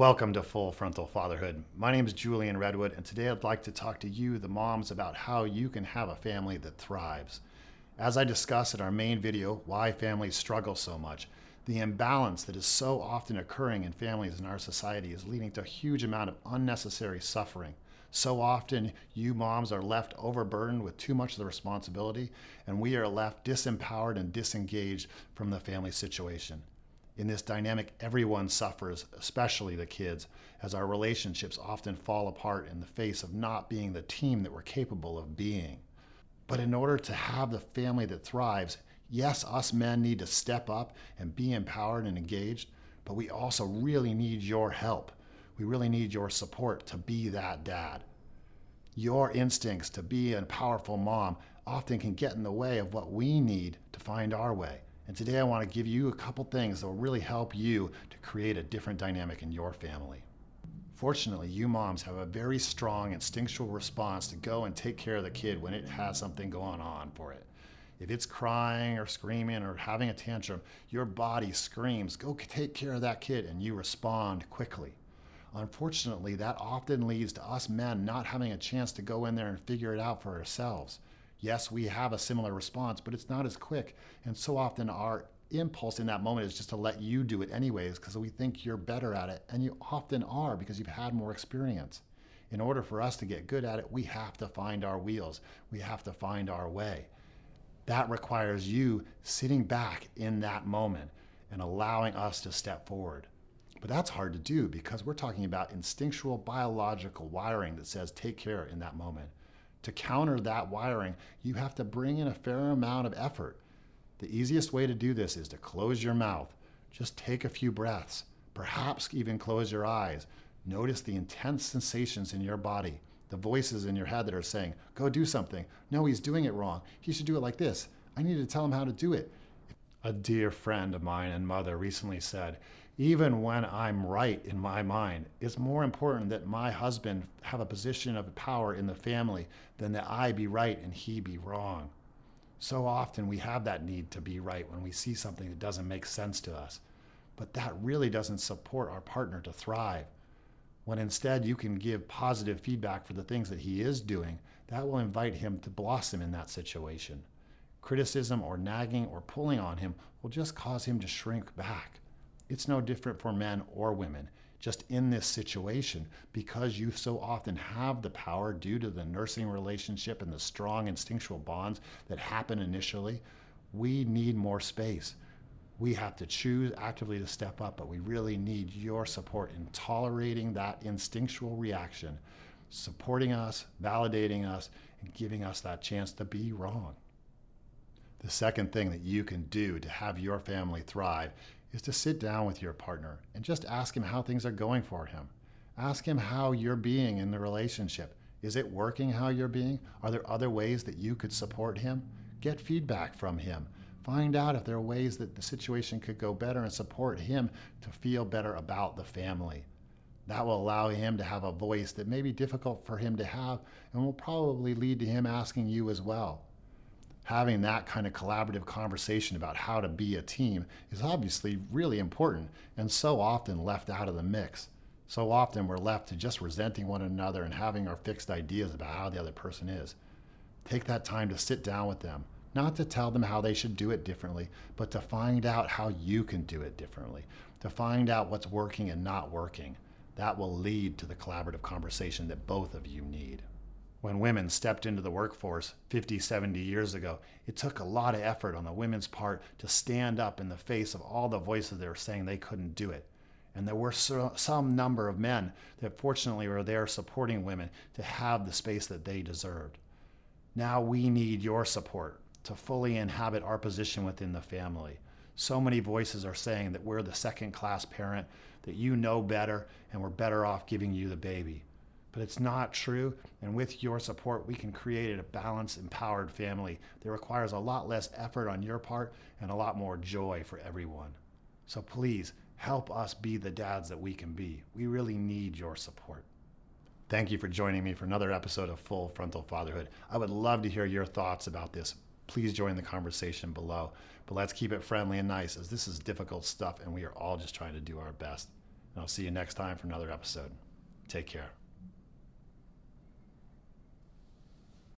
Welcome to Full Frontal Fatherhood. My name is Julian Redwood, and today I'd like to talk to you, the moms, about how you can have a family that thrives. As I discussed in our main video, Why Families Struggle So Much, the imbalance that is so often occurring in families in our society is leading to a huge amount of unnecessary suffering. So often, you moms are left overburdened with too much of the responsibility, and we are left disempowered and disengaged from the family situation. In this dynamic, everyone suffers, especially the kids, as our relationships often fall apart in the face of not being the team that we're capable of being. But in order to have the family that thrives, yes, us men need to step up and be empowered and engaged, but we also really need your help. We really need your support to be that dad. Your instincts to be a powerful mom often can get in the way of what we need to find our way. And today I want to give you a couple things that will really help you to create a different dynamic in your family. Fortunately, you moms have a very strong instinctual response to go and take care of the kid when it has something going on for it. If it's crying or screaming or having a tantrum, your body screams, go take care of that kid, and you respond quickly. Unfortunately, that often leads to us men not having a chance to go in there and figure it out for ourselves yes, we have a similar response, but it's not as quick. And so often our impulse in that moment is just to let you do it anyways because we think you're better at it. And you often are because you've had more experience. In order for us to get good at it, we have to find our wheels, we have to find our way. That requires you sitting back in that moment and allowing us to step forward. But that's hard to do because we're talking about instinctual biological wiring that says take care in that moment to counter that wiring, you have to bring in a fair amount of effort. The easiest way to do this is to close your mouth. Just take a few breaths. Perhaps even close your eyes. Notice the intense sensations in your body, the voices in your head that are saying, Go do something. No, he's doing it wrong. He should do it like this. I need to tell him how to do it. A dear friend of mine and mother recently said, even when I'm right in my mind, it's more important that my husband have a position of power in the family than that I be right and he be wrong. So often we have that need to be right when we see something that doesn't make sense to us. But that really doesn't support our partner to thrive. When instead you can give positive feedback for the things that he is doing, that will invite him to blossom in that situation. Criticism or nagging or pulling on him will just cause him to shrink back. It's no different for men or women. Just in this situation, because you so often have the power due to the nursing relationship and the strong instinctual bonds that happen initially, we need more space. We have to choose actively to step up, but we really need your support in tolerating that instinctual reaction, supporting us, validating us, and giving us that chance to be wrong. The second thing that you can do to have your family thrive is to sit down with your partner and just ask him how things are going for him. Ask him how you're being in the relationship. Is it working how you're being? Are there other ways that you could support him? Get feedback from him. Find out if there are ways that the situation could go better and support him to feel better about the family. That will allow him to have a voice that may be difficult for him to have and will probably lead to him asking you as well having that kind of collaborative conversation about how to be a team is obviously really important and so often left out of the mix. So often we're left to just resenting one another and having our fixed ideas about how the other person is. Take that time to sit down with them, not to tell them how they should do it differently, but to find out how you can do it differently, to find out what's working and not working. That will lead to the collaborative conversation that both of you need when women stepped into the workforce 50, 70 years ago, it took a lot of effort on the women's part to stand up in the face of all the voices that were saying they couldn't do it. And there were some number of men that fortunately were there supporting women to have the space that they deserved. Now we need your support to fully inhabit our position within the family. So many voices are saying that we're the second class parent, that you know better, and we're better off giving you the baby but it's not true. And with your support, we can create a balanced, empowered family that requires a lot less effort on your part and a lot more joy for everyone. So please help us be the dads that we can be. We really need your support. Thank you for joining me for another episode of Full Frontal Fatherhood. I would love to hear your thoughts about this. Please join the conversation below. But let's keep it friendly and nice as this is difficult stuff and we are all just trying to do our best. And I'll see you next time for another episode. Take care.